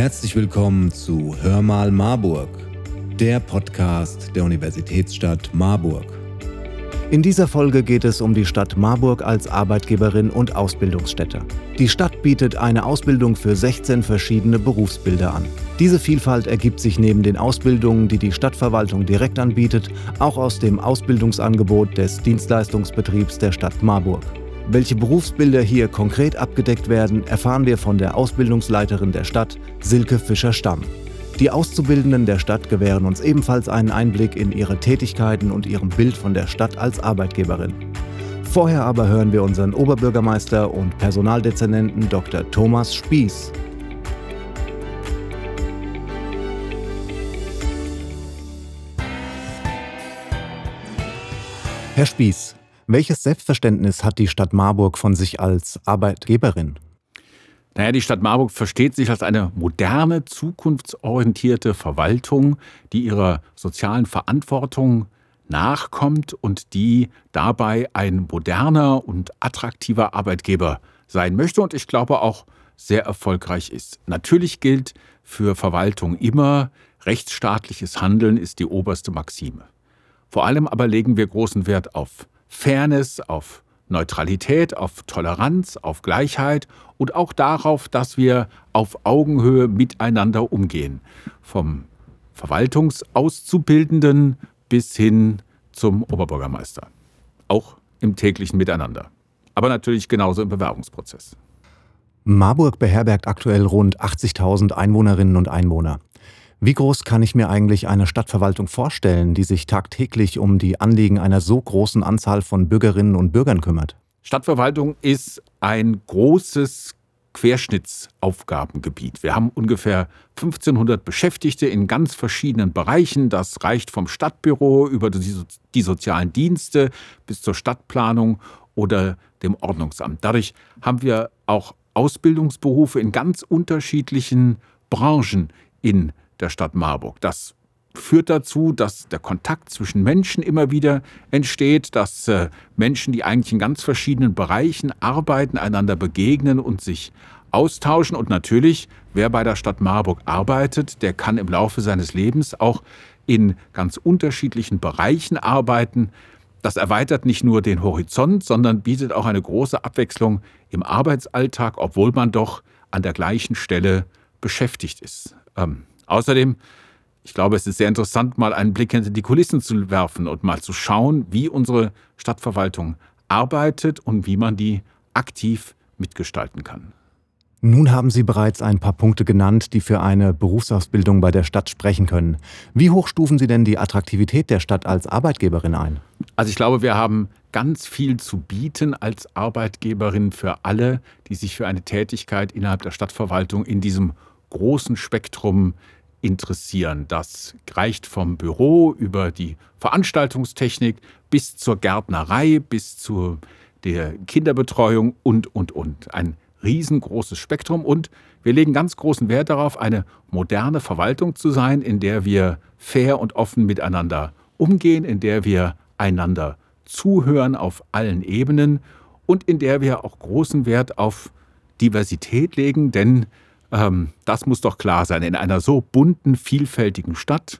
Herzlich willkommen zu Hör mal Marburg, der Podcast der Universitätsstadt Marburg. In dieser Folge geht es um die Stadt Marburg als Arbeitgeberin und Ausbildungsstätte. Die Stadt bietet eine Ausbildung für 16 verschiedene Berufsbilder an. Diese Vielfalt ergibt sich neben den Ausbildungen, die die Stadtverwaltung direkt anbietet, auch aus dem Ausbildungsangebot des Dienstleistungsbetriebs der Stadt Marburg. Welche Berufsbilder hier konkret abgedeckt werden, erfahren wir von der Ausbildungsleiterin der Stadt, Silke Fischer-Stamm. Die Auszubildenden der Stadt gewähren uns ebenfalls einen Einblick in ihre Tätigkeiten und ihrem Bild von der Stadt als Arbeitgeberin. Vorher aber hören wir unseren Oberbürgermeister und Personaldezernenten Dr. Thomas Spieß. Herr Spieß, welches Selbstverständnis hat die Stadt Marburg von sich als Arbeitgeberin? Naja, die Stadt Marburg versteht sich als eine moderne, zukunftsorientierte Verwaltung, die ihrer sozialen Verantwortung nachkommt und die dabei ein moderner und attraktiver Arbeitgeber sein möchte und ich glaube auch sehr erfolgreich ist. Natürlich gilt für Verwaltung immer, rechtsstaatliches Handeln ist die oberste Maxime. Vor allem aber legen wir großen Wert auf Fairness, auf Neutralität, auf Toleranz, auf Gleichheit und auch darauf, dass wir auf Augenhöhe miteinander umgehen. Vom Verwaltungsauszubildenden bis hin zum Oberbürgermeister. Auch im täglichen Miteinander. Aber natürlich genauso im Bewerbungsprozess. Marburg beherbergt aktuell rund 80.000 Einwohnerinnen und Einwohner. Wie groß kann ich mir eigentlich eine Stadtverwaltung vorstellen, die sich tagtäglich um die Anliegen einer so großen Anzahl von Bürgerinnen und Bürgern kümmert? Stadtverwaltung ist ein großes Querschnittsaufgabengebiet. Wir haben ungefähr 1500 Beschäftigte in ganz verschiedenen Bereichen. Das reicht vom Stadtbüro über die, sozialen Dienste bis zur Stadtplanung oder dem Ordnungsamt. Dadurch haben wir auch Ausbildungsberufe in ganz unterschiedlichen Branchen in der Stadt Marburg. Das führt dazu, dass der Kontakt zwischen Menschen immer wieder entsteht, dass äh, Menschen, die eigentlich in ganz verschiedenen Bereichen arbeiten, einander begegnen und sich austauschen. Und natürlich, wer bei der Stadt Marburg arbeitet, der kann im Laufe seines Lebens auch in ganz unterschiedlichen Bereichen arbeiten. Das erweitert nicht nur den Horizont, sondern bietet auch eine große Abwechslung im Arbeitsalltag, obwohl man doch an der gleichen Stelle beschäftigt ist. Ähm, Außerdem, ich glaube, es ist sehr interessant, mal einen Blick hinter die Kulissen zu werfen und mal zu schauen, wie unsere Stadtverwaltung arbeitet und wie man die aktiv mitgestalten kann. Nun haben Sie bereits ein paar Punkte genannt, die für eine Berufsausbildung bei der Stadt sprechen können. Wie hoch stufen Sie denn die Attraktivität der Stadt als Arbeitgeberin ein? Also ich glaube, wir haben ganz viel zu bieten als Arbeitgeberin für alle, die sich für eine Tätigkeit innerhalb der Stadtverwaltung in diesem großen Spektrum interessieren. Das reicht vom Büro über die Veranstaltungstechnik bis zur Gärtnerei, bis zu der Kinderbetreuung und, und, und. Ein riesengroßes Spektrum und wir legen ganz großen Wert darauf, eine moderne Verwaltung zu sein, in der wir fair und offen miteinander umgehen, in der wir einander zuhören auf allen Ebenen und in der wir auch großen Wert auf Diversität legen, denn ähm, das muss doch klar sein. In einer so bunten, vielfältigen Stadt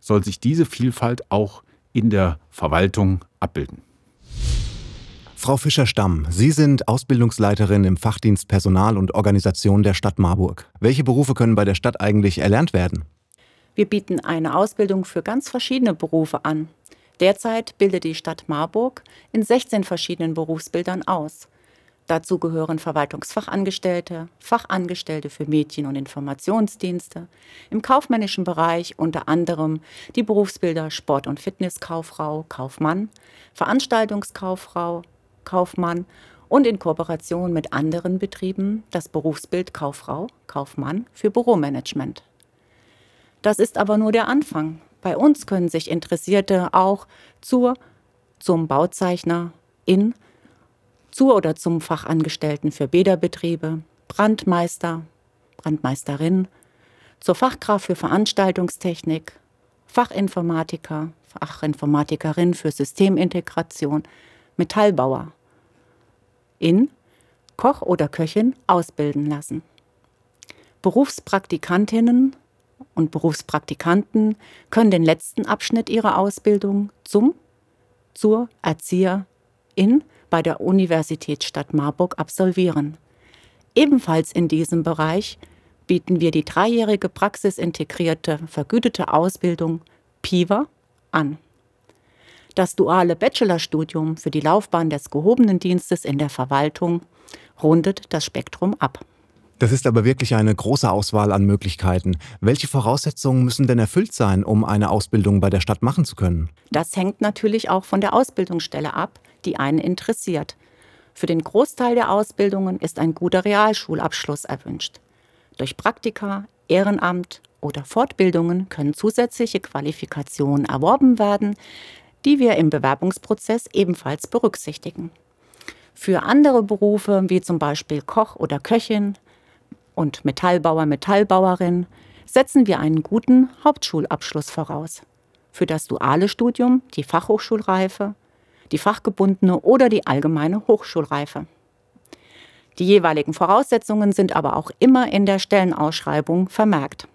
soll sich diese Vielfalt auch in der Verwaltung abbilden. Frau Fischer-Stamm, Sie sind Ausbildungsleiterin im Fachdienst Personal und Organisation der Stadt Marburg. Welche Berufe können bei der Stadt eigentlich erlernt werden? Wir bieten eine Ausbildung für ganz verschiedene Berufe an. Derzeit bildet die Stadt Marburg in 16 verschiedenen Berufsbildern aus. Dazu gehören Verwaltungsfachangestellte, Fachangestellte für Mädchen- und Informationsdienste, im kaufmännischen Bereich unter anderem die Berufsbilder Sport- und Fitnesskauffrau, Kaufmann, Veranstaltungskauffrau, Kaufmann und in Kooperation mit anderen Betrieben das Berufsbild Kauffrau, Kaufmann für Büromanagement. Das ist aber nur der Anfang. Bei uns können sich Interessierte auch zur, zum Bauzeichner in zu oder zum Fachangestellten für Bäderbetriebe, Brandmeister, Brandmeisterin, zur Fachkraft für Veranstaltungstechnik, Fachinformatiker, Fachinformatikerin für Systemintegration, Metallbauer, in Koch oder Köchin ausbilden lassen. Berufspraktikantinnen und Berufspraktikanten können den letzten Abschnitt ihrer Ausbildung zum zur Erzieherin bei der Universitätsstadt Marburg absolvieren. Ebenfalls in diesem Bereich bieten wir die dreijährige praxisintegrierte vergütete Ausbildung PIVA an. Das duale Bachelorstudium für die Laufbahn des gehobenen Dienstes in der Verwaltung rundet das Spektrum ab. Das ist aber wirklich eine große Auswahl an Möglichkeiten. Welche Voraussetzungen müssen denn erfüllt sein, um eine Ausbildung bei der Stadt machen zu können? Das hängt natürlich auch von der Ausbildungsstelle ab, die einen interessiert. Für den Großteil der Ausbildungen ist ein guter Realschulabschluss erwünscht. Durch Praktika, Ehrenamt oder Fortbildungen können zusätzliche Qualifikationen erworben werden, die wir im Bewerbungsprozess ebenfalls berücksichtigen. Für andere Berufe wie zum Beispiel Koch oder Köchin und Metallbauer, Metallbauerin setzen wir einen guten Hauptschulabschluss voraus. Für das duale Studium die Fachhochschulreife, die fachgebundene oder die allgemeine Hochschulreife. Die jeweiligen Voraussetzungen sind aber auch immer in der Stellenausschreibung vermerkt.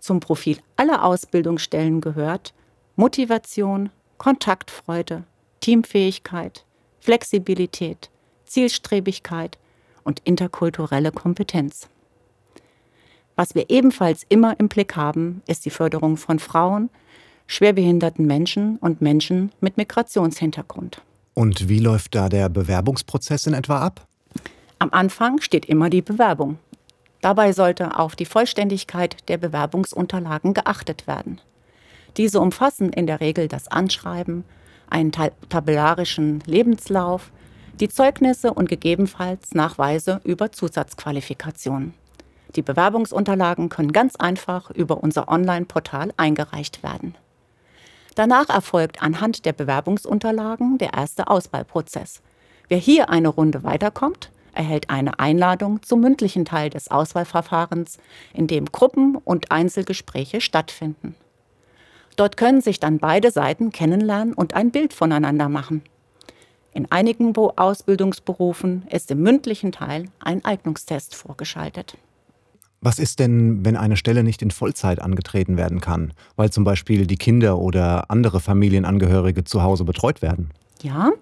Zum Profil aller Ausbildungsstellen gehört Motivation, Kontaktfreude, Teamfähigkeit, Flexibilität, Zielstrebigkeit und interkulturelle Kompetenz. Was wir ebenfalls immer im Blick haben, ist die Förderung von Frauen, schwerbehinderten Menschen und Menschen mit Migrationshintergrund. Und wie läuft da der Bewerbungsprozess in etwa ab? Am Anfang steht immer die Bewerbung. Dabei sollte auf die Vollständigkeit der Bewerbungsunterlagen geachtet werden. Diese umfassen in der Regel das Anschreiben, einen tabellarischen Lebenslauf, die Zeugnisse und gegebenenfalls Nachweise über Zusatzqualifikationen. Die Bewerbungsunterlagen können ganz einfach über unser Online-Portal eingereicht werden. Danach erfolgt anhand der Bewerbungsunterlagen der erste Auswahlprozess. Wer hier eine Runde weiterkommt, erhält eine Einladung zum mündlichen Teil des Auswahlverfahrens, in dem Gruppen- und Einzelgespräche stattfinden. Dort können sich dann beide Seiten kennenlernen und ein Bild voneinander machen. In einigen Ausbildungsberufen ist im mündlichen Teil ein Eignungstest vorgeschaltet. Was ist denn, wenn eine Stelle nicht in Vollzeit angetreten werden kann, weil zum Beispiel die Kinder oder andere Familienangehörige zu Hause betreut werden? Ja,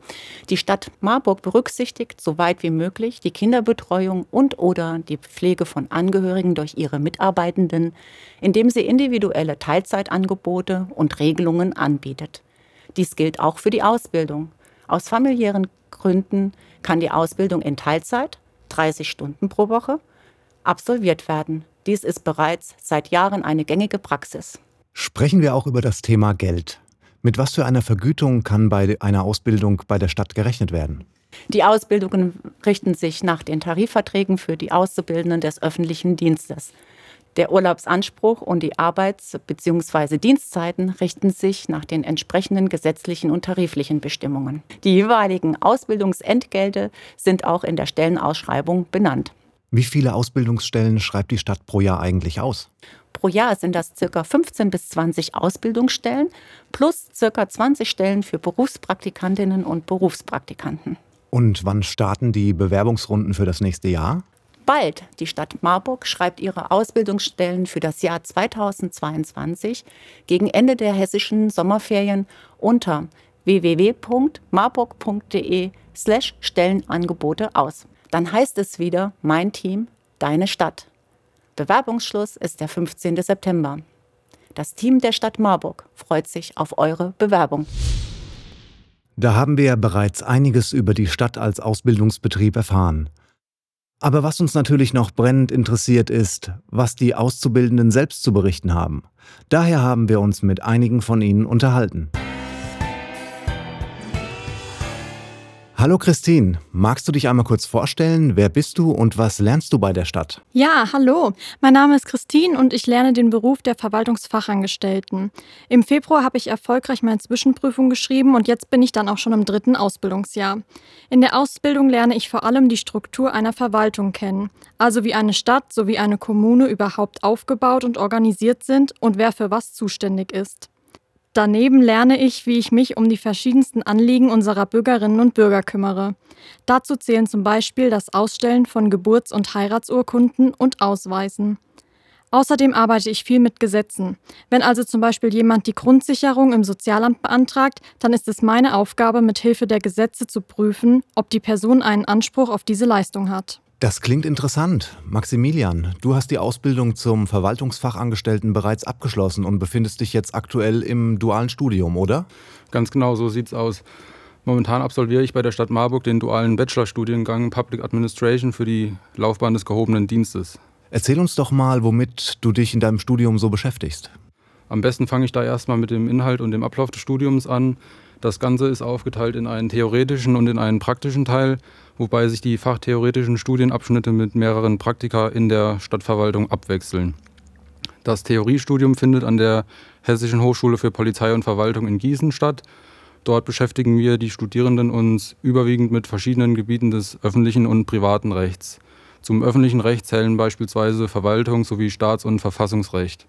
die Stadt Marburg berücksichtigt so weit wie möglich die Kinderbetreuung und oder die Pflege von Angehörigen durch ihre Mitarbeitenden, indem sie individuelle Teilzeitangebote und Regelungen anbietet. Dies gilt auch für die Ausbildung. Aus familiären Gründen kann die Ausbildung in Teilzeit, 30 Stunden pro Woche, absolviert werden. Dies ist bereits seit Jahren eine gängige Praxis. Sprechen wir auch über das Thema Geld. Mit was für einer Vergütung kann bei einer Ausbildung bei der Stadt gerechnet werden? Die Ausbildungen richten sich nach den Tarifverträgen für die Auszubildenden des öffentlichen Dienstes. Der Urlaubsanspruch und die Arbeits- bzw. Dienstzeiten richten sich nach den entsprechenden gesetzlichen und tariflichen Bestimmungen. Die jeweiligen Ausbildungsentgelte sind auch in der Stellenausschreibung benannt. Wie viele Ausbildungsstellen schreibt die Stadt pro Jahr eigentlich aus? Pro Jahr sind das ca. 15 bis 20 Ausbildungsstellen plus ca. 20 Stellen für Berufspraktikantinnen und Berufspraktikanten. Und wann starten die Bewerbungsrunden für das nächste Jahr? Bald. Die Stadt Marburg schreibt ihre Ausbildungsstellen für das Jahr 2022 gegen Ende der hessischen Sommerferien unter www.marburg.de/slash Stellenangebote aus. Dann heißt es wieder Mein Team, deine Stadt. Bewerbungsschluss ist der 15. September. Das Team der Stadt Marburg freut sich auf eure Bewerbung. Da haben wir ja bereits einiges über die Stadt als Ausbildungsbetrieb erfahren. Aber was uns natürlich noch brennend interessiert ist, was die Auszubildenden selbst zu berichten haben. Daher haben wir uns mit einigen von ihnen unterhalten. Hallo Christine, magst du dich einmal kurz vorstellen? Wer bist du und was lernst du bei der Stadt? Ja, hallo. Mein Name ist Christine und ich lerne den Beruf der Verwaltungsfachangestellten. Im Februar habe ich erfolgreich meine Zwischenprüfung geschrieben und jetzt bin ich dann auch schon im dritten Ausbildungsjahr. In der Ausbildung lerne ich vor allem die Struktur einer Verwaltung kennen, also wie eine Stadt sowie eine Kommune überhaupt aufgebaut und organisiert sind und wer für was zuständig ist. Daneben lerne ich, wie ich mich um die verschiedensten Anliegen unserer Bürgerinnen und Bürger kümmere. Dazu zählen zum Beispiel das Ausstellen von Geburts- und Heiratsurkunden und Ausweisen. Außerdem arbeite ich viel mit Gesetzen. Wenn also zum Beispiel jemand die Grundsicherung im Sozialamt beantragt, dann ist es meine Aufgabe, mit Hilfe der Gesetze zu prüfen, ob die Person einen Anspruch auf diese Leistung hat. Das klingt interessant. Maximilian, du hast die Ausbildung zum Verwaltungsfachangestellten bereits abgeschlossen und befindest dich jetzt aktuell im dualen Studium, oder? Ganz genau, so sieht's aus. Momentan absolviere ich bei der Stadt Marburg den dualen Bachelorstudiengang Public Administration für die Laufbahn des gehobenen Dienstes. Erzähl uns doch mal, womit du dich in deinem Studium so beschäftigst. Am besten fange ich da erstmal mit dem Inhalt und dem Ablauf des Studiums an. Das Ganze ist aufgeteilt in einen theoretischen und in einen praktischen Teil wobei sich die fachtheoretischen Studienabschnitte mit mehreren Praktika in der Stadtverwaltung abwechseln. Das Theoriestudium findet an der Hessischen Hochschule für Polizei und Verwaltung in Gießen statt. Dort beschäftigen wir die Studierenden uns überwiegend mit verschiedenen Gebieten des öffentlichen und privaten Rechts. Zum öffentlichen Recht zählen beispielsweise Verwaltung sowie Staats- und Verfassungsrecht.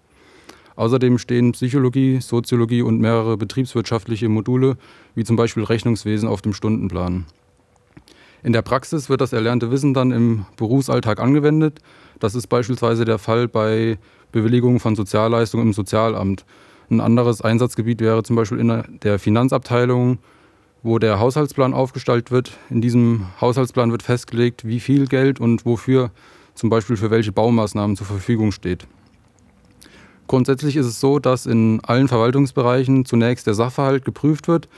Außerdem stehen Psychologie, Soziologie und mehrere betriebswirtschaftliche Module, wie zum Beispiel Rechnungswesen, auf dem Stundenplan. In der Praxis wird das erlernte Wissen dann im Berufsalltag angewendet. Das ist beispielsweise der Fall bei Bewilligungen von Sozialleistungen im Sozialamt. Ein anderes Einsatzgebiet wäre zum Beispiel in der Finanzabteilung, wo der Haushaltsplan aufgestaltet wird. In diesem Haushaltsplan wird festgelegt, wie viel Geld und wofür zum Beispiel für welche Baumaßnahmen zur Verfügung steht. Grundsätzlich ist es so, dass in allen Verwaltungsbereichen zunächst der Sachverhalt geprüft wird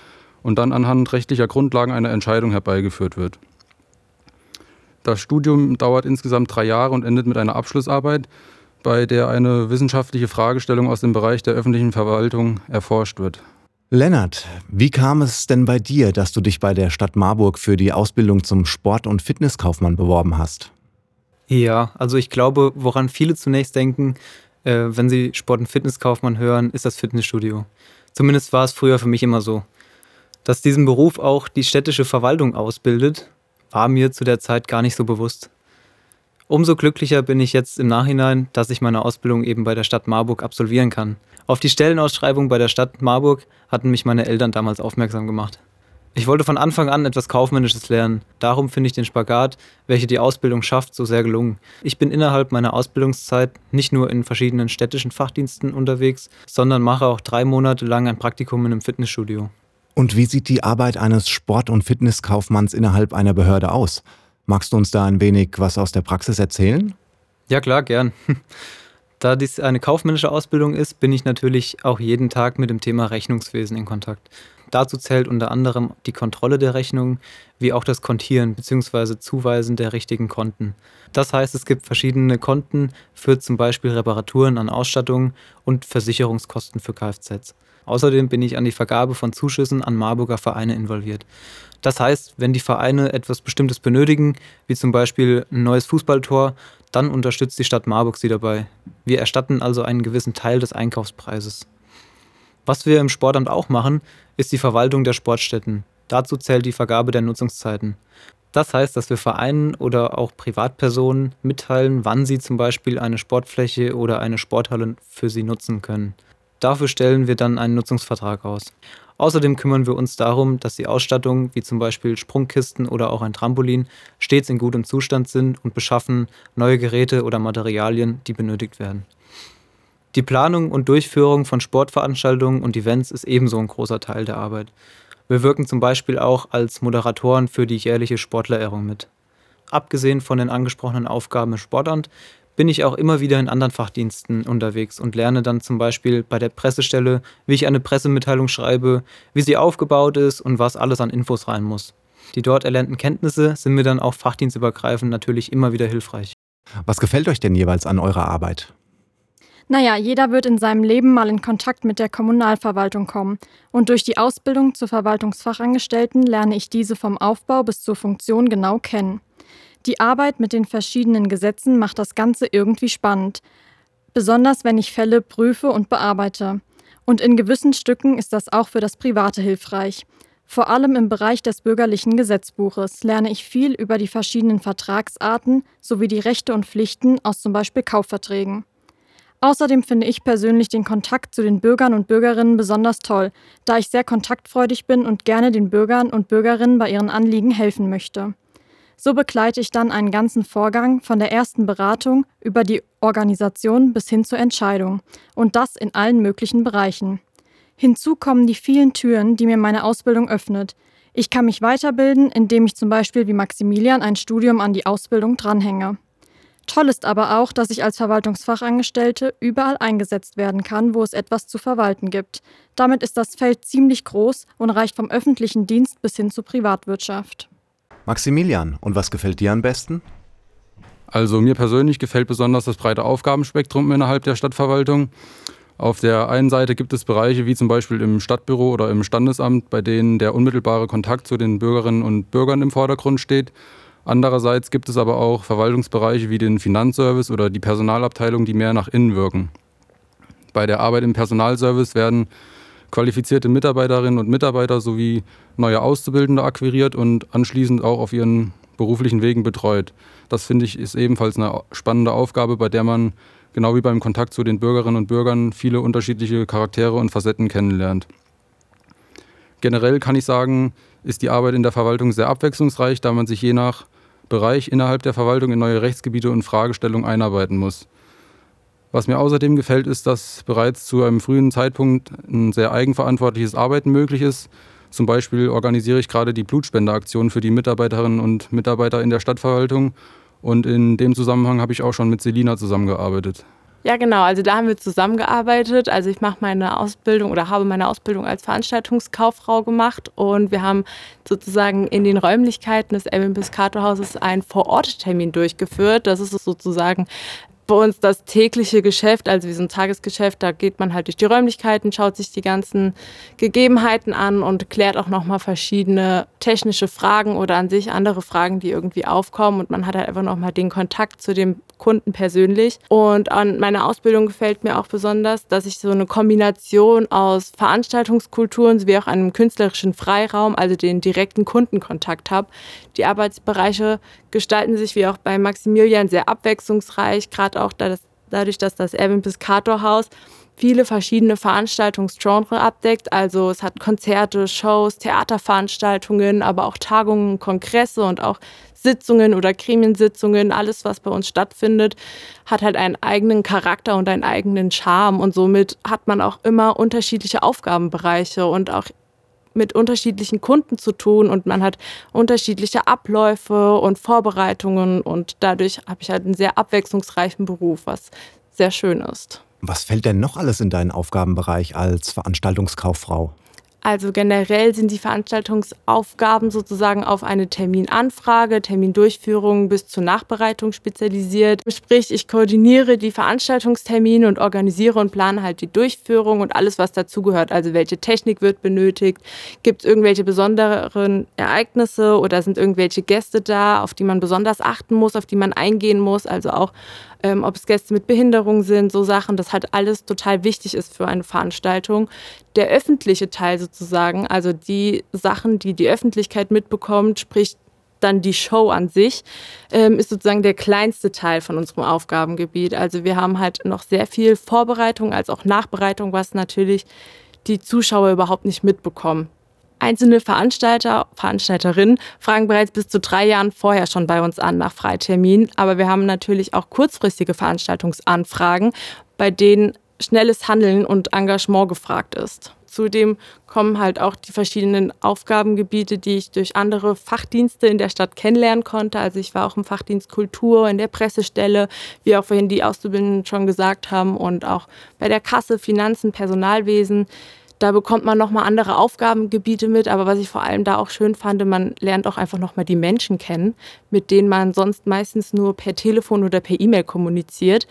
und dann anhand rechtlicher Grundlagen eine Entscheidung herbeigeführt wird. Das Studium dauert insgesamt drei Jahre und endet mit einer Abschlussarbeit, bei der eine wissenschaftliche Fragestellung aus dem Bereich der öffentlichen Verwaltung erforscht wird. Lennart, wie kam es denn bei dir, dass du dich bei der Stadt Marburg für die Ausbildung zum Sport- und Fitnesskaufmann beworben hast? Ja, also ich glaube, woran viele zunächst denken, äh, wenn sie Sport- und Fitnesskaufmann hören, ist das Fitnessstudio. Zumindest war es früher für mich immer so. Dass diesen Beruf auch die städtische Verwaltung ausbildet, war mir zu der Zeit gar nicht so bewusst. Umso glücklicher bin ich jetzt im Nachhinein, dass ich meine Ausbildung eben bei der Stadt Marburg absolvieren kann. Auf die Stellenausschreibung bei der Stadt Marburg hatten mich meine Eltern damals aufmerksam gemacht. Ich wollte von Anfang an etwas Kaufmännisches lernen. Darum finde ich den Spagat, welche die Ausbildung schafft, so sehr gelungen. Ich bin innerhalb meiner Ausbildungszeit nicht nur in verschiedenen städtischen Fachdiensten unterwegs, sondern mache auch drei Monate lang ein Praktikum in einem Fitnessstudio. Und wie sieht die Arbeit eines Sport- und Fitnesskaufmanns innerhalb einer Behörde aus? Magst du uns da ein wenig was aus der Praxis erzählen? Ja, klar, gern. Da dies eine kaufmännische Ausbildung ist, bin ich natürlich auch jeden Tag mit dem Thema Rechnungswesen in Kontakt. Dazu zählt unter anderem die Kontrolle der Rechnungen, wie auch das Kontieren bzw. Zuweisen der richtigen Konten. Das heißt, es gibt verschiedene Konten für zum Beispiel Reparaturen an Ausstattung und Versicherungskosten für Kfz. Außerdem bin ich an die Vergabe von Zuschüssen an Marburger Vereine involviert. Das heißt, wenn die Vereine etwas Bestimmtes benötigen, wie zum Beispiel ein neues Fußballtor, dann unterstützt die Stadt Marburg sie dabei. Wir erstatten also einen gewissen Teil des Einkaufspreises. Was wir im Sportamt auch machen, ist die Verwaltung der Sportstätten. Dazu zählt die Vergabe der Nutzungszeiten. Das heißt, dass wir Vereinen oder auch Privatpersonen mitteilen, wann sie zum Beispiel eine Sportfläche oder eine Sporthalle für sie nutzen können. Dafür stellen wir dann einen Nutzungsvertrag aus. Außerdem kümmern wir uns darum, dass die Ausstattung, wie zum Beispiel Sprungkisten oder auch ein Trampolin, stets in gutem Zustand sind und beschaffen neue Geräte oder Materialien, die benötigt werden. Die Planung und Durchführung von Sportveranstaltungen und Events ist ebenso ein großer Teil der Arbeit. Wir wirken zum Beispiel auch als Moderatoren für die jährliche Sportlerehrung mit. Abgesehen von den angesprochenen Aufgaben im Sportamt bin ich auch immer wieder in anderen Fachdiensten unterwegs und lerne dann zum Beispiel bei der Pressestelle, wie ich eine Pressemitteilung schreibe, wie sie aufgebaut ist und was alles an Infos rein muss. Die dort erlernten Kenntnisse sind mir dann auch fachdienstübergreifend natürlich immer wieder hilfreich. Was gefällt euch denn jeweils an eurer Arbeit? Naja, jeder wird in seinem Leben mal in Kontakt mit der Kommunalverwaltung kommen. Und durch die Ausbildung zur Verwaltungsfachangestellten lerne ich diese vom Aufbau bis zur Funktion genau kennen. Die Arbeit mit den verschiedenen Gesetzen macht das Ganze irgendwie spannend, besonders wenn ich Fälle prüfe und bearbeite. Und in gewissen Stücken ist das auch für das Private hilfreich. Vor allem im Bereich des bürgerlichen Gesetzbuches lerne ich viel über die verschiedenen Vertragsarten sowie die Rechte und Pflichten aus zum Beispiel Kaufverträgen. Außerdem finde ich persönlich den Kontakt zu den Bürgern und Bürgerinnen besonders toll, da ich sehr kontaktfreudig bin und gerne den Bürgern und Bürgerinnen bei ihren Anliegen helfen möchte. So begleite ich dann einen ganzen Vorgang von der ersten Beratung über die Organisation bis hin zur Entscheidung und das in allen möglichen Bereichen. Hinzu kommen die vielen Türen, die mir meine Ausbildung öffnet. Ich kann mich weiterbilden, indem ich zum Beispiel wie Maximilian ein Studium an die Ausbildung dranhänge. Toll ist aber auch, dass ich als Verwaltungsfachangestellte überall eingesetzt werden kann, wo es etwas zu verwalten gibt. Damit ist das Feld ziemlich groß und reicht vom öffentlichen Dienst bis hin zur Privatwirtschaft. Maximilian, und was gefällt dir am besten? Also mir persönlich gefällt besonders das breite Aufgabenspektrum innerhalb der Stadtverwaltung. Auf der einen Seite gibt es Bereiche wie zum Beispiel im Stadtbüro oder im Standesamt, bei denen der unmittelbare Kontakt zu den Bürgerinnen und Bürgern im Vordergrund steht. Andererseits gibt es aber auch Verwaltungsbereiche wie den Finanzservice oder die Personalabteilung, die mehr nach innen wirken. Bei der Arbeit im Personalservice werden qualifizierte Mitarbeiterinnen und Mitarbeiter sowie neue Auszubildende akquiriert und anschließend auch auf ihren beruflichen Wegen betreut. Das finde ich ist ebenfalls eine spannende Aufgabe, bei der man genau wie beim Kontakt zu den Bürgerinnen und Bürgern viele unterschiedliche Charaktere und Facetten kennenlernt. Generell kann ich sagen, ist die Arbeit in der Verwaltung sehr abwechslungsreich, da man sich je nach Bereich innerhalb der Verwaltung in neue Rechtsgebiete und Fragestellungen einarbeiten muss. Was mir außerdem gefällt, ist, dass bereits zu einem frühen Zeitpunkt ein sehr eigenverantwortliches Arbeiten möglich ist. Zum Beispiel organisiere ich gerade die Blutspendeaktion für die Mitarbeiterinnen und Mitarbeiter in der Stadtverwaltung. Und in dem Zusammenhang habe ich auch schon mit Selina zusammengearbeitet. Ja, genau. Also da haben wir zusammengearbeitet. Also ich mache meine Ausbildung oder habe meine Ausbildung als Veranstaltungskauffrau gemacht und wir haben sozusagen in den Räumlichkeiten des Elvin Piscator Hauses einen Vororttermin durchgeführt. Das ist sozusagen bei uns das tägliche Geschäft, also wie so ein Tagesgeschäft, da geht man halt durch die Räumlichkeiten, schaut sich die ganzen Gegebenheiten an und klärt auch nochmal verschiedene technische Fragen oder an sich andere Fragen, die irgendwie aufkommen und man hat halt einfach nochmal den Kontakt zu dem Kunden persönlich. Und an meiner Ausbildung gefällt mir auch besonders, dass ich so eine Kombination aus Veranstaltungskulturen sowie auch einem künstlerischen Freiraum, also den direkten Kundenkontakt habe. Die Arbeitsbereiche gestalten sich wie auch bei Maximilian sehr abwechslungsreich, gerade auch dadurch, dass das Erwin Piscator Haus viele verschiedene Veranstaltungsgenre abdeckt. Also es hat Konzerte, Shows, Theaterveranstaltungen, aber auch Tagungen, Kongresse und auch Sitzungen oder Gremiensitzungen, alles, was bei uns stattfindet, hat halt einen eigenen Charakter und einen eigenen Charme. Und somit hat man auch immer unterschiedliche Aufgabenbereiche und auch mit unterschiedlichen Kunden zu tun und man hat unterschiedliche Abläufe und Vorbereitungen und dadurch habe ich halt einen sehr abwechslungsreichen Beruf, was sehr schön ist. Was fällt denn noch alles in deinen Aufgabenbereich als Veranstaltungskauffrau? Also generell sind die Veranstaltungsaufgaben sozusagen auf eine Terminanfrage, Termindurchführung bis zur Nachbereitung spezialisiert. Sprich, ich koordiniere die Veranstaltungstermine und organisiere und plane halt die Durchführung und alles, was dazugehört. Also welche Technik wird benötigt, gibt es irgendwelche besonderen Ereignisse oder sind irgendwelche Gäste da, auf die man besonders achten muss, auf die man eingehen muss. Also auch ähm, ob es Gäste mit Behinderung sind, so Sachen, das halt alles total wichtig ist für eine Veranstaltung. Der öffentliche Teil sozusagen, also die Sachen, die die Öffentlichkeit mitbekommt, sprich dann die Show an sich, ähm, ist sozusagen der kleinste Teil von unserem Aufgabengebiet. Also wir haben halt noch sehr viel Vorbereitung als auch Nachbereitung, was natürlich die Zuschauer überhaupt nicht mitbekommen. Einzelne Veranstalter, Veranstalterinnen fragen bereits bis zu drei Jahren vorher schon bei uns an nach Freitermin. Aber wir haben natürlich auch kurzfristige Veranstaltungsanfragen, bei denen schnelles Handeln und Engagement gefragt ist. Zudem kommen halt auch die verschiedenen Aufgabengebiete, die ich durch andere Fachdienste in der Stadt kennenlernen konnte. Also ich war auch im Fachdienst Kultur, in der Pressestelle, wie auch vorhin die Auszubildenden schon gesagt haben, und auch bei der Kasse, Finanzen, Personalwesen. Da bekommt man nochmal andere Aufgabengebiete mit, aber was ich vor allem da auch schön fand, man lernt auch einfach nochmal die Menschen kennen, mit denen man sonst meistens nur per Telefon oder per E-Mail kommuniziert,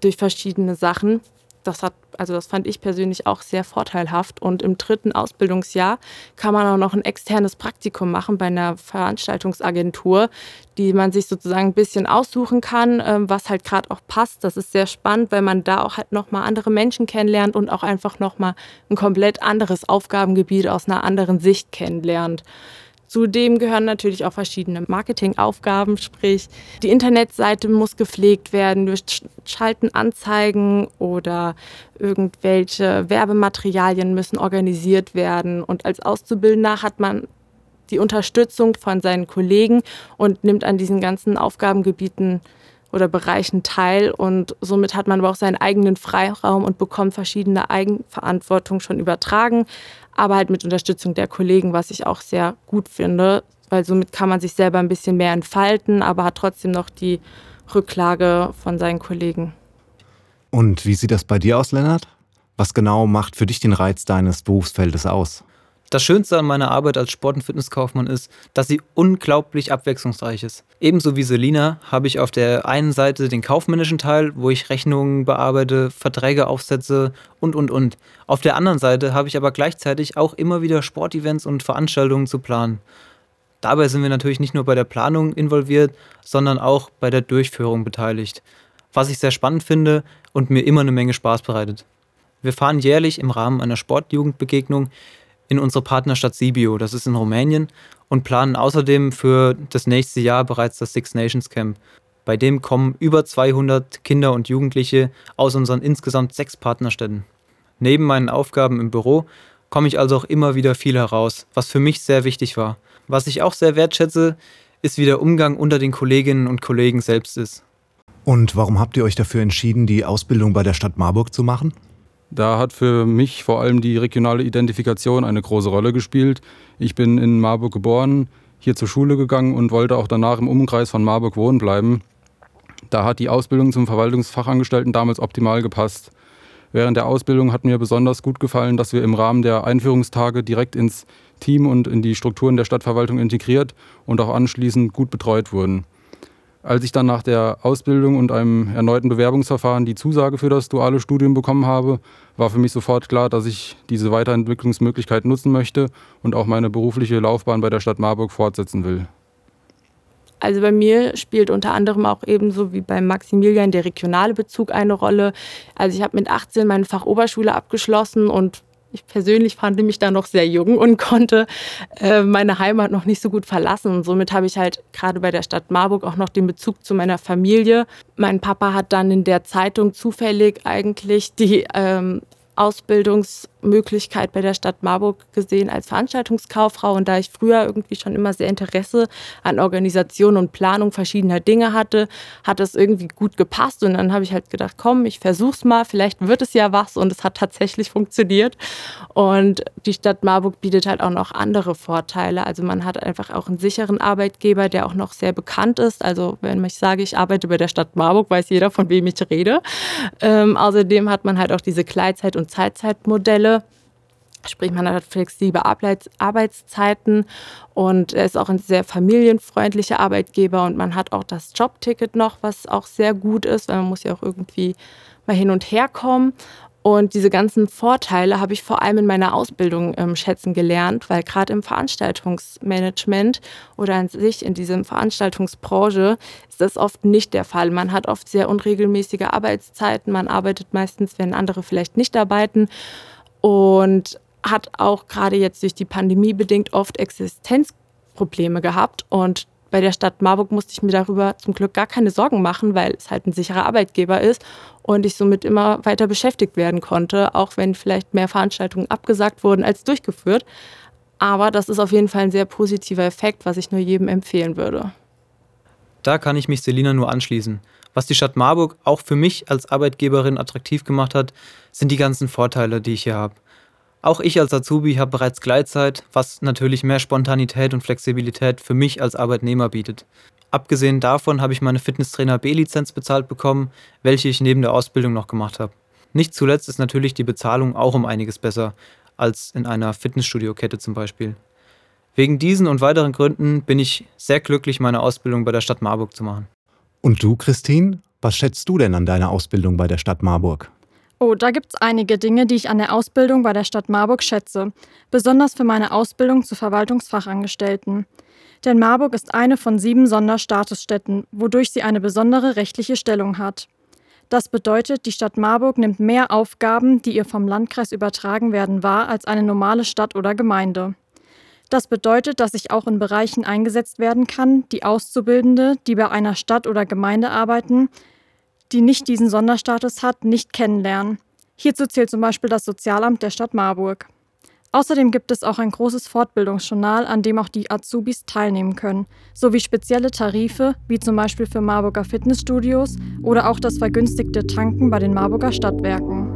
durch verschiedene Sachen das hat, also das fand ich persönlich auch sehr vorteilhaft. Und im dritten Ausbildungsjahr kann man auch noch ein externes Praktikum machen bei einer Veranstaltungsagentur, die man sich sozusagen ein bisschen aussuchen kann, ähm, was halt gerade auch passt. Das ist sehr spannend, weil man da auch halt nochmal andere Menschen kennenlernt und auch einfach nochmal ein komplett anderes Aufgabengebiet aus einer anderen Sicht kennenlernt. Zudem gehören natürlich auch verschiedene Marketingaufgaben, sprich die Internetseite muss gepflegt werden, wir schalten Anzeigen oder irgendwelche Werbematerialien müssen organisiert werden. Und als Auszubildender hat man die Unterstützung von seinen Kollegen und nimmt an diesen ganzen Aufgabengebieten oder Bereichen teil und somit hat man aber auch seinen eigenen Freiraum und bekommt verschiedene Eigenverantwortung schon übertragen, aber halt mit Unterstützung der Kollegen, was ich auch sehr gut finde, weil somit kann man sich selber ein bisschen mehr entfalten, aber hat trotzdem noch die Rücklage von seinen Kollegen. Und wie sieht das bei dir aus, Lennart? Was genau macht für dich den Reiz deines Berufsfeldes aus? Das Schönste an meiner Arbeit als Sport- und Fitnesskaufmann ist, dass sie unglaublich abwechslungsreich ist. Ebenso wie Selina habe ich auf der einen Seite den kaufmännischen Teil, wo ich Rechnungen bearbeite, Verträge aufsetze und, und, und. Auf der anderen Seite habe ich aber gleichzeitig auch immer wieder Sportevents und Veranstaltungen zu planen. Dabei sind wir natürlich nicht nur bei der Planung involviert, sondern auch bei der Durchführung beteiligt. Was ich sehr spannend finde und mir immer eine Menge Spaß bereitet. Wir fahren jährlich im Rahmen einer Sportjugendbegegnung in unsere Partnerstadt Sibiu, das ist in Rumänien, und planen außerdem für das nächste Jahr bereits das Six Nations Camp. Bei dem kommen über 200 Kinder und Jugendliche aus unseren insgesamt sechs Partnerstädten. Neben meinen Aufgaben im Büro komme ich also auch immer wieder viel heraus, was für mich sehr wichtig war. Was ich auch sehr wertschätze, ist, wie der Umgang unter den Kolleginnen und Kollegen selbst ist. Und warum habt ihr euch dafür entschieden, die Ausbildung bei der Stadt Marburg zu machen? Da hat für mich vor allem die regionale Identifikation eine große Rolle gespielt. Ich bin in Marburg geboren, hier zur Schule gegangen und wollte auch danach im Umkreis von Marburg wohnen bleiben. Da hat die Ausbildung zum Verwaltungsfachangestellten damals optimal gepasst. Während der Ausbildung hat mir besonders gut gefallen, dass wir im Rahmen der Einführungstage direkt ins Team und in die Strukturen der Stadtverwaltung integriert und auch anschließend gut betreut wurden. Als ich dann nach der Ausbildung und einem erneuten Bewerbungsverfahren die Zusage für das duale Studium bekommen habe, war für mich sofort klar, dass ich diese Weiterentwicklungsmöglichkeit nutzen möchte und auch meine berufliche Laufbahn bei der Stadt Marburg fortsetzen will. Also bei mir spielt unter anderem auch ebenso wie beim Maximilian der regionale Bezug eine Rolle. Also ich habe mit 18 meine Fachoberschule abgeschlossen und ich persönlich fand mich da noch sehr jung und konnte äh, meine Heimat noch nicht so gut verlassen. Und somit habe ich halt gerade bei der Stadt Marburg auch noch den Bezug zu meiner Familie. Mein Papa hat dann in der Zeitung zufällig eigentlich die ähm, Ausbildungsmöglichkeit bei der Stadt Marburg gesehen als Veranstaltungskauffrau. Und da ich früher irgendwie schon immer sehr Interesse an Organisation und Planung verschiedener Dinge hatte, hat das irgendwie gut gepasst. Und dann habe ich halt gedacht, komm, ich versuch's mal, vielleicht wird es ja was. Und es hat tatsächlich funktioniert. Und die Stadt Marburg bietet halt auch noch andere Vorteile. Also man hat einfach auch einen sicheren Arbeitgeber, der auch noch sehr bekannt ist. Also wenn ich sage, ich arbeite bei der Stadt Marburg, weiß jeder, von wem ich rede. Ähm, außerdem hat man halt auch diese Gleitzeit- und Teilzeitmodelle. Sprich, man hat flexible Arbeitszeiten und er ist auch ein sehr familienfreundlicher Arbeitgeber und man hat auch das Jobticket noch, was auch sehr gut ist, weil man muss ja auch irgendwie mal hin und her kommen. Und diese ganzen Vorteile habe ich vor allem in meiner Ausbildung ähm, schätzen gelernt, weil gerade im Veranstaltungsmanagement oder an sich in diesem Veranstaltungsbranche ist das oft nicht der Fall. Man hat oft sehr unregelmäßige Arbeitszeiten, man arbeitet meistens, wenn andere vielleicht nicht arbeiten und hat auch gerade jetzt durch die Pandemie bedingt oft Existenzprobleme gehabt und bei der Stadt Marburg musste ich mir darüber zum Glück gar keine Sorgen machen, weil es halt ein sicherer Arbeitgeber ist und ich somit immer weiter beschäftigt werden konnte, auch wenn vielleicht mehr Veranstaltungen abgesagt wurden als durchgeführt. Aber das ist auf jeden Fall ein sehr positiver Effekt, was ich nur jedem empfehlen würde. Da kann ich mich Selina nur anschließen. Was die Stadt Marburg auch für mich als Arbeitgeberin attraktiv gemacht hat, sind die ganzen Vorteile, die ich hier habe. Auch ich als Azubi habe bereits Gleitzeit, was natürlich mehr Spontanität und Flexibilität für mich als Arbeitnehmer bietet. Abgesehen davon habe ich meine Fitnesstrainer B-Lizenz bezahlt bekommen, welche ich neben der Ausbildung noch gemacht habe. Nicht zuletzt ist natürlich die Bezahlung auch um einiges besser als in einer Fitnessstudio-Kette zum Beispiel. Wegen diesen und weiteren Gründen bin ich sehr glücklich, meine Ausbildung bei der Stadt Marburg zu machen. Und du, Christine, was schätzt du denn an deiner Ausbildung bei der Stadt Marburg? Oh, da gibt es einige Dinge, die ich an der Ausbildung bei der Stadt Marburg schätze, besonders für meine Ausbildung zu Verwaltungsfachangestellten. Denn Marburg ist eine von sieben Sonderstatusstädten, wodurch sie eine besondere rechtliche Stellung hat. Das bedeutet, die Stadt Marburg nimmt mehr Aufgaben, die ihr vom Landkreis übertragen werden, wahr als eine normale Stadt oder Gemeinde. Das bedeutet, dass ich auch in Bereichen eingesetzt werden kann, die Auszubildende, die bei einer Stadt oder Gemeinde arbeiten, die nicht diesen Sonderstatus hat, nicht kennenlernen. Hierzu zählt zum Beispiel das Sozialamt der Stadt Marburg. Außerdem gibt es auch ein großes Fortbildungsjournal, an dem auch die Azubis teilnehmen können, sowie spezielle Tarife, wie zum Beispiel für Marburger Fitnessstudios oder auch das vergünstigte Tanken bei den Marburger Stadtwerken.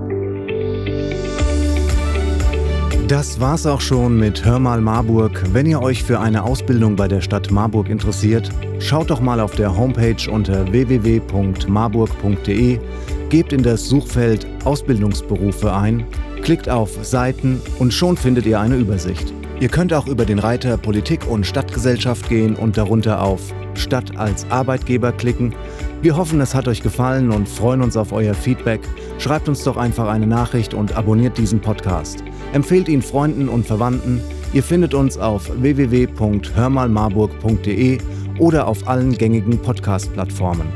Das war's auch schon mit Hör mal Marburg. Wenn ihr euch für eine Ausbildung bei der Stadt Marburg interessiert, schaut doch mal auf der Homepage unter www.marburg.de, gebt in das Suchfeld Ausbildungsberufe ein, klickt auf Seiten und schon findet ihr eine Übersicht. Ihr könnt auch über den Reiter Politik und Stadtgesellschaft gehen und darunter auf Stadt als Arbeitgeber klicken. Wir hoffen, es hat euch gefallen und freuen uns auf euer Feedback. Schreibt uns doch einfach eine Nachricht und abonniert diesen Podcast. Empfehlt ihn Freunden und Verwandten. Ihr findet uns auf www.hörmalmarburg.de oder auf allen gängigen Podcast-Plattformen.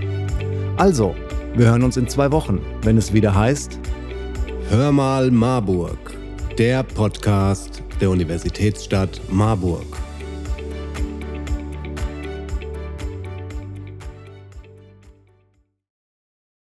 Also, wir hören uns in zwei Wochen, wenn es wieder heißt Hör mal Marburg, der Podcast der Universitätsstadt Marburg.